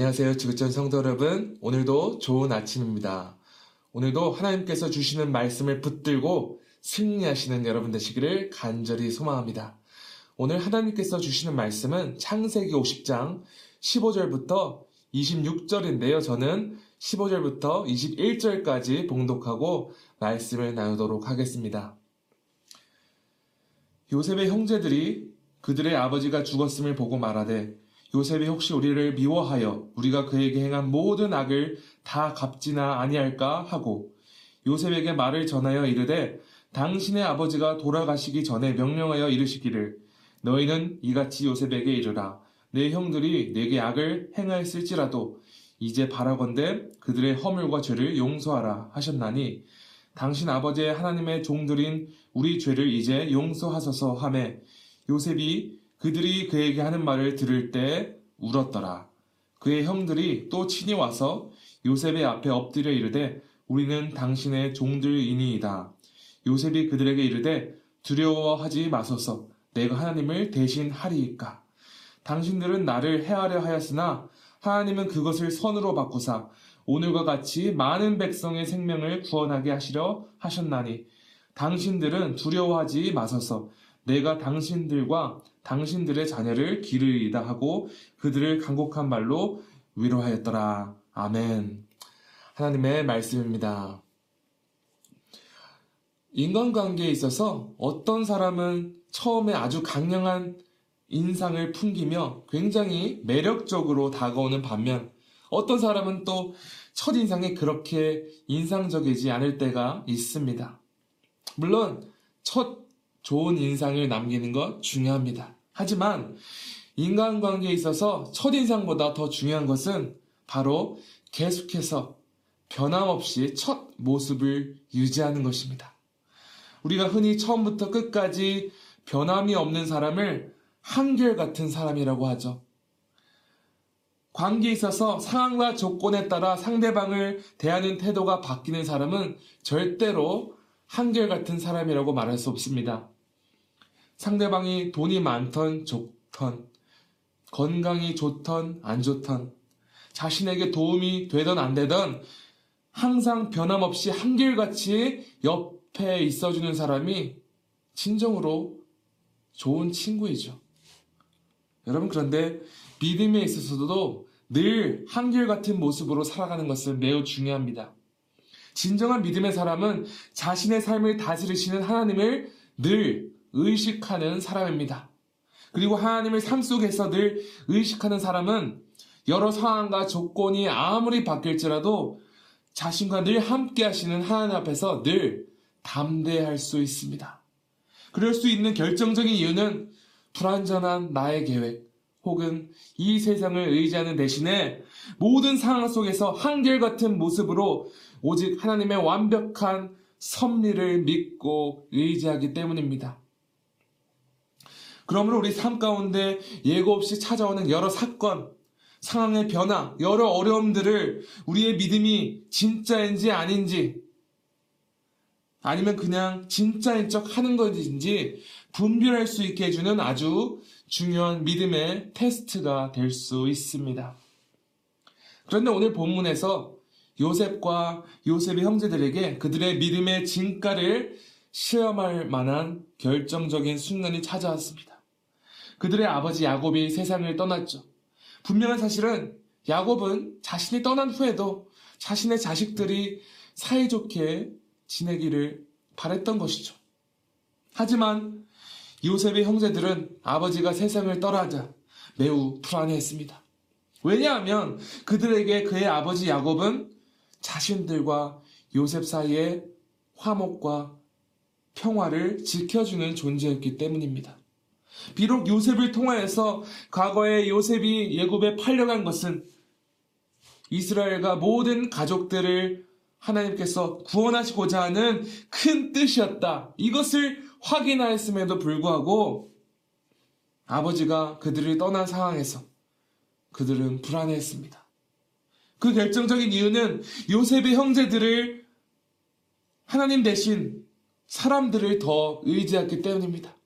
안녕하세요. 지구촌 성도 여러분. 오늘도 좋은 아침입니다. 오늘도 하나님께서 주시는 말씀을 붙들고 승리하시는 여러분 되시기를 간절히 소망합니다. 오늘 하나님께서 주시는 말씀은 창세기 50장 15절부터 26절인데요. 저는 15절부터 21절까지 봉독하고 말씀을 나누도록 하겠습니다. 요셉의 형제들이 그들의 아버지가 죽었음을 보고 말하되 요셉이 혹시 우리를 미워하여 우리가 그에게 행한 모든 악을 다 갚지나 아니할까 하고 요셉에게 말을 전하여 이르되 당신의 아버지가 돌아가시기 전에 명령하여 이르시기를 너희는 이같이 요셉에게 이르라. 내 형들이 내게 악을 행하였을지라도 이제 바라건대 그들의 허물과 죄를 용서하라 하셨나니 당신 아버지의 하나님의 종들인 우리 죄를 이제 용서하소서 하매 요셉이 그들이 그에게 하는 말을 들을 때 울었더라. 그의 형들이 또 친히 와서 요셉의 앞에 엎드려 이르되 우리는 당신의 종들이니이다. 요셉이 그들에게 이르되 두려워하지 마소서 내가 하나님을 대신하리이까. 당신들은 나를 해하려 하였으나 하나님은 그것을 선으로 바꾸사 오늘과 같이 많은 백성의 생명을 구원하게 하시려 하셨나니 당신들은 두려워하지 마소서 내가 당신들과 당신들의 자녀를 기르리이다 하고 그들을 간곡한 말로 위로하였더라. 아멘. 하나님의 말씀입니다. 인간관계에 있어서 어떤 사람은 처음에 아주 강력한 인상을 풍기며 굉장히 매력적으로 다가오는 반면 어떤 사람은 또 첫인상에 그렇게 인상적이지 않을 때가 있습니다. 물론 첫 좋은 인상을 남기는 것 중요합니다. 하지만 인간관계에 있어서 첫인상보다 더 중요한 것은 바로 계속해서 변함없이 첫 모습을 유지하는 것입니다. 우리가 흔히 처음부터 끝까지 변함이 없는 사람을 한결같은 사람이라고 하죠. 관계에 있어서 상황과 조건에 따라 상대방을 대하는 태도가 바뀌는 사람은 절대로 한결같은 사람이라고 말할 수 없습니다. 상대방이 돈이 많던 좋던, 건강이 좋던 안 좋던, 자신에게 도움이 되던 안 되던 항상 변함없이 한결같이 옆에 있어주는 사람이 진정으로 좋은 친구이죠. 여러분 그런데 믿음에 있어서도 늘 한결같은 모습으로 살아가는 것은 매우 중요합니다. 진정한 믿음의 사람은 자신의 삶을 다스리시는 하나님을 늘 의식하는 사람입니다. 그리고 하나님을 삶 속에서 늘 의식하는 사람은 여러 상황과 조건이 아무리 바뀔지라도 자신과 늘 함께 하시는 하나님 앞에서 늘 담대할 수 있습니다. 그럴 수 있는 결정적인 이유는 불완전한 나의 계획 혹은 이 세상을 의지하는 대신에 모든 상황 속에서 한결같은 모습으로 오직 하나님의 완벽한 섭리를 믿고 의지하기 때문입니다. 그러므로 우리 삶 가운데 예고 없이 찾아오는 여러 사건, 상황의 변화, 여러 어려움들을 우리의 믿음이 진짜인지 아닌지, 아니면 그냥 진짜인 척 하는 것인지 분별할 수 있게 해주는 아주 중요한 믿음의 테스트가 될 수 있습니다. 그런데 오늘 본문에서 요셉과 요셉의 형제들에게 그들의 믿음의 진가를 시험할 만한 결정적인 순간이 찾아왔습니다. 그들의 아버지 야곱이 세상을 떠났죠. 분명한 사실은 야곱은 자신이 떠난 후에도 자신의 자식들이 사이좋게 지내기를 바랬던 것이죠. 하지만 요셉의 형제들은 아버지가 세상을 떠나자 매우 불안해했습니다. 왜냐하면 그들에게 그의 아버지 야곱은 자신들과 요셉 사이의 화목과 평화를 지켜주는 존재였기 때문입니다. 비록 요셉을 통하여서 과거에 요셉이 예굽에 팔려간 것은 이스라엘과 모든 가족들을 하나님께서 구원하시고자 하는 큰 뜻이었다. 이것을 확인하였음에도 불구하고 아버지가 그들을 떠난 상황에서 그들은 불안해했습니다. 그 결정적인 이유는 요셉의 형제들을 하나님 대신 사람들을 더 의지했기 때문입니다.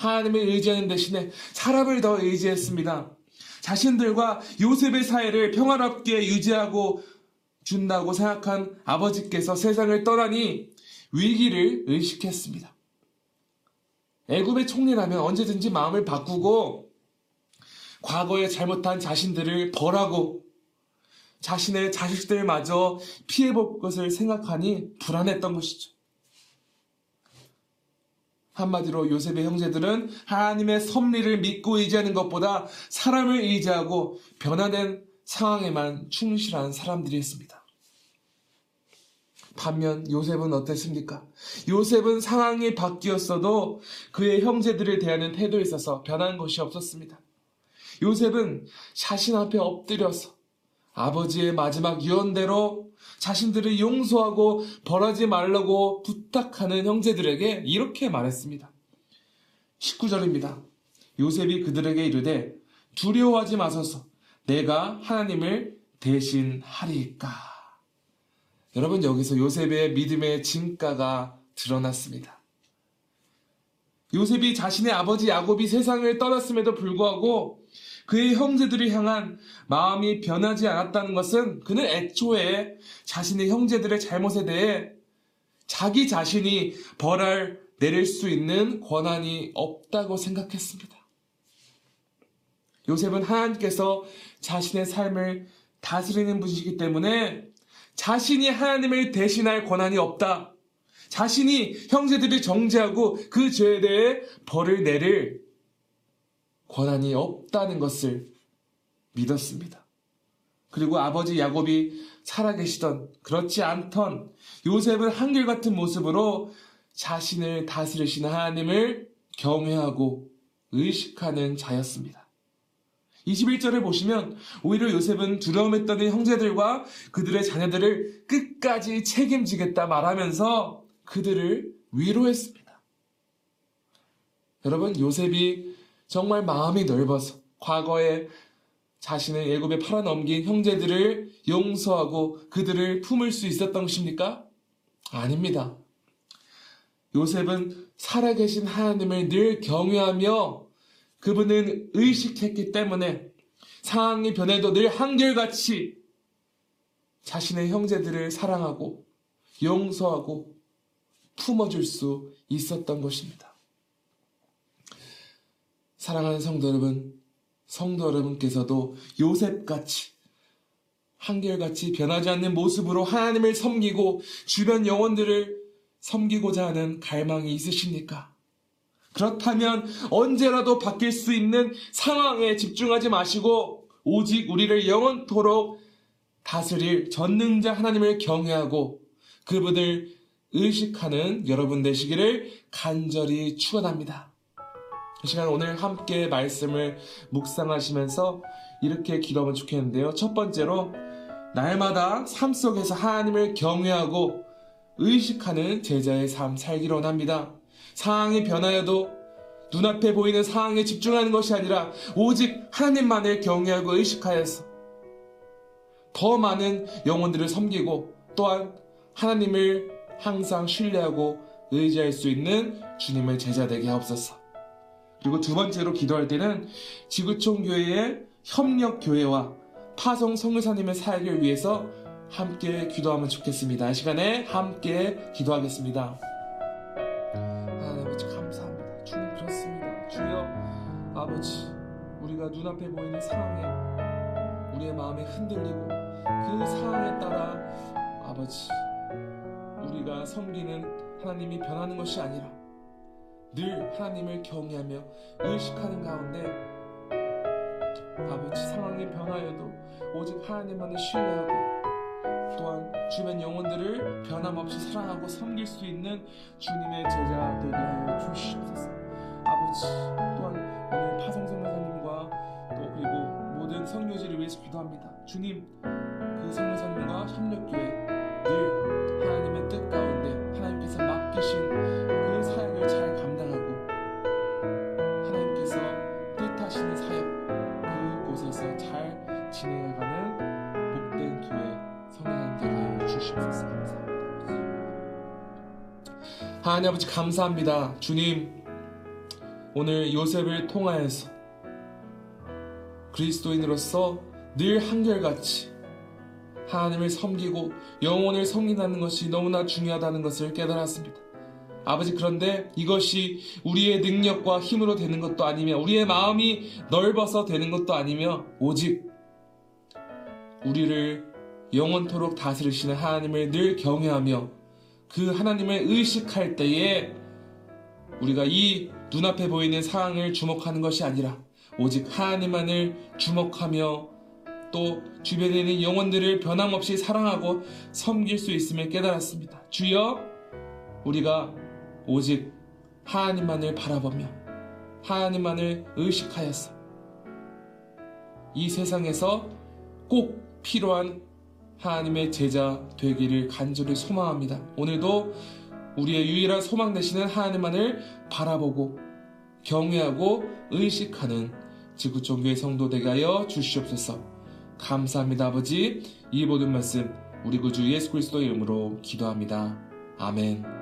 하나님을 의지하는 대신에 사람을 더 의지했습니다. 자신들과 요셉의 사이를 평화롭게 유지하고 준다고 생각한 아버지께서 세상을 떠나니 위기를 의식했습니다. 애굽의 총리라면 언제든지 마음을 바꾸고 과거에 잘못한 자신들을 벌하고 자신의 자식들마저 피해볼 것을 생각하니 불안했던 것이죠. 한마디로 요셉의 형제들은 하나님의 섭리를 믿고 의지하는 것보다 사람을 의지하고 변화된 상황에만 충실한 사람들이었습니다. 반면 요셉은 어땠습니까? 요셉은 상황이 바뀌었어도 그의 형제들을 대하는 태도에 있어서 변한 것이 없었습니다. 요셉은 자신 앞에 엎드려서 아버지의 마지막 유언대로 자신들을 용서하고 벌하지 말라고 부탁하는 형제들에게 이렇게 말했습니다. 19절입니다. 요셉이 그들에게 이르되 두려워하지 마소서 내가 하나님을 대신하리까. 여러분 여기서 요셉의 믿음의 진가가 드러났습니다. 요셉이 자신의 아버지 야곱이 세상을 떠났음에도 불구하고 그의 형제들을 향한 마음이 변하지 않았다는 것은 그는 애초에 자신의 형제들의 잘못에 대해 자기 자신이 벌할 내릴 수 있는 권한이 없다고 생각했습니다. 요셉은 하나님께서 자신의 삶을 다스리는 분이시기 때문에 자신이 하나님을 대신할 권한이 없다. 자신이 형제들을 정죄하고 그 죄에 대해 벌을 내릴 권한이 없다는 것을 믿었습니다. 그리고 아버지 야곱이 살아계시던 그렇지 않던 요셉은 한결같은 모습으로 자신을 다스리시는 하나님을 경외하고 의식하는 자였습니다. 21절을 보시면 오히려 요셉은 두려움에 떠는 형제들과 그들의 자녀들을 끝까지 책임지겠다 말하면서 그들을 위로했습니다. 여러분 요셉이 정말 마음이 넓어서 과거에 자신의 애굽에 팔아넘긴 형제들을 용서하고 그들을 품을 수 있었던 것입니까? 아닙니다. 요셉은 살아계신 하나님을 늘 경외하며 그분은 의식했기 때문에 상황이 변해도 늘 한결같이 자신의 형제들을 사랑하고 용서하고 품어줄 수 있었던 것입니다. 사랑하는 성도 여러분, 성도 여러분께서도 요셉같이 한결같이 변하지 않는 모습으로 하나님을 섬기고 주변 영혼들을 섬기고자 하는 갈망이 있으십니까? 그렇다면 언제라도 바뀔 수 있는 상황에 집중하지 마시고 오직 우리를 영원토록 다스릴 전능자 하나님을 경외하고 그분을 의식하는 여러분 되시기를 간절히 축원합니다. 이 시간 오늘 함께 말씀을 묵상하시면서 이렇게 기도하면 좋겠는데요. 첫 번째로 날마다 삶 속에서 하나님을 경외하고 의식하는 제자의 삶 살기로 원합니다. 상황이 변하여도 눈앞에 보이는 상황에 집중하는 것이 아니라 오직 하나님만을 경외하고 의식하여서 더 많은 영혼들을 섬기고 또한 하나님을 항상 신뢰하고 의지할 수 있는 주님의 제자 되게 하옵소서. 그리고 두 번째로 기도할 때는 지구촌 교회의 협력 교회와 파송 성교사님의 사역을 위해서 함께 기도하면 좋겠습니다. 이 시간에 함께 기도하겠습니다. 하나님 아버지 감사합니다. 주님 그렇습니다. 주여 아버지 우리가 눈앞에 보이는 상황에 우리의 마음이 흔들리고 그 상황에 따라 아버지 우리가 섬기는 하나님이 변하는 것이 아니라 늘 하나님을 경외하며 의식하는 가운데 아버지 상황이 변하여도 오직 하나님만을 신뢰하고 또한 주변 영혼들을 변함없이 사랑하고 섬길 수 있는 주님의 제자 되게 하여 주시옵소서. 아버지 또한 오늘 파송성교사님과 또 그리고 모든 성교지를 위해서 기도합니다. 주님 그 성교사님과 협력교회 주시옵소서. 하나님 아버지 감사합니다. 주님 오늘 요셉을 통하여서 그리스도인으로서 늘 한결같이 하나님을 섬기고 영혼을 섬긴다는 것이 너무나 중요하다는 것을 깨달았습니다. 아버지 그런데 이것이 우리의 능력과 힘으로 되는 것도 아니며 우리의 마음이 넓어서 되는 것도 아니며 오직 우리를 영원토록 다스리시는 하나님을 늘 경외하며 그 하나님을 의식할 때에 우리가 이 눈앞에 보이는 상황을 주목하는 것이 아니라 오직 하나님만을 주목하며 또 주변에 있는 영혼들을 변함없이 사랑하고 섬길 수 있음을 깨달았습니다. 주여 우리가 오직 하나님만을 바라보며 하나님만을 의식하여서 이 세상에서 꼭 필요한 하나님의 제자 되기를 간절히 소망합니다. 오늘도 우리의 유일한 소망 되시는 하나님만을 바라보고 경외하고 의식하는 지구촌교회 성도 되게 하여 주시옵소서. 감사합니다, 아버지. 이 모든 말씀 우리 구주 예수 그리스도의 이름으로 기도합니다. 아멘.